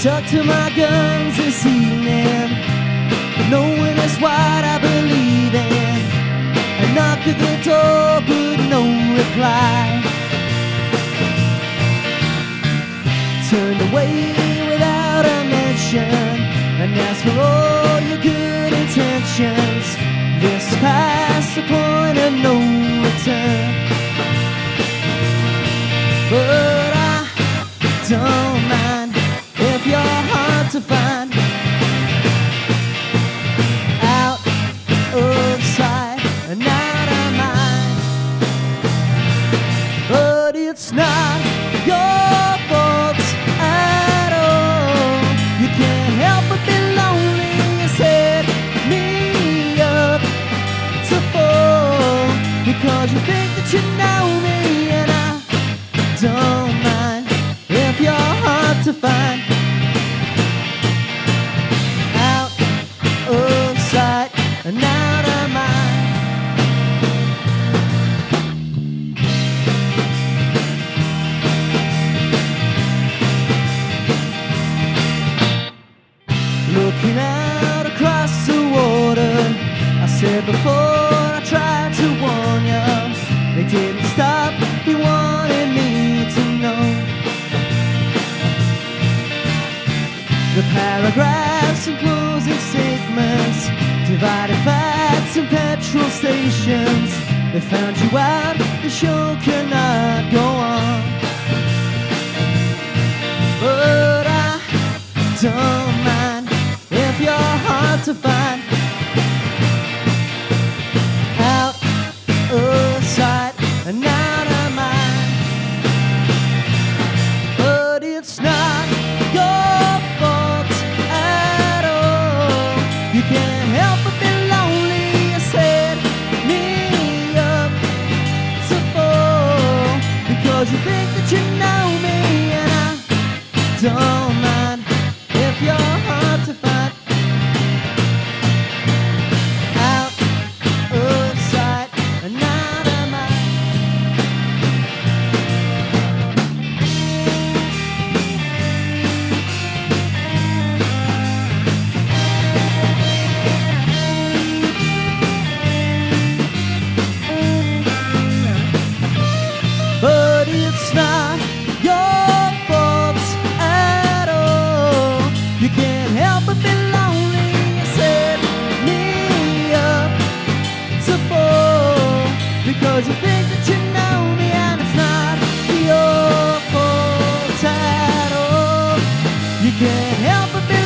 stuck to my guns this evening. Knowing is what I believe in. I knocked at the door, but no reply. Turned away without a mention and asked for all your good intentions. This past the point of no return. It's not your fault at all. You can't help but be lonely. You set me up to fall because you think that you know me, and I don't mind if you're hard to find. Out of sight and out said before I tried to warn you, they didn't stop. He wanted me to know the paragraphs and closing statements, divided facts and petrol stations. They found you out, the show cannot go on. But I don't think You can't help but be lonely. You set me up to fall because you think that you know me, and it's not your fault at all. You can't help but be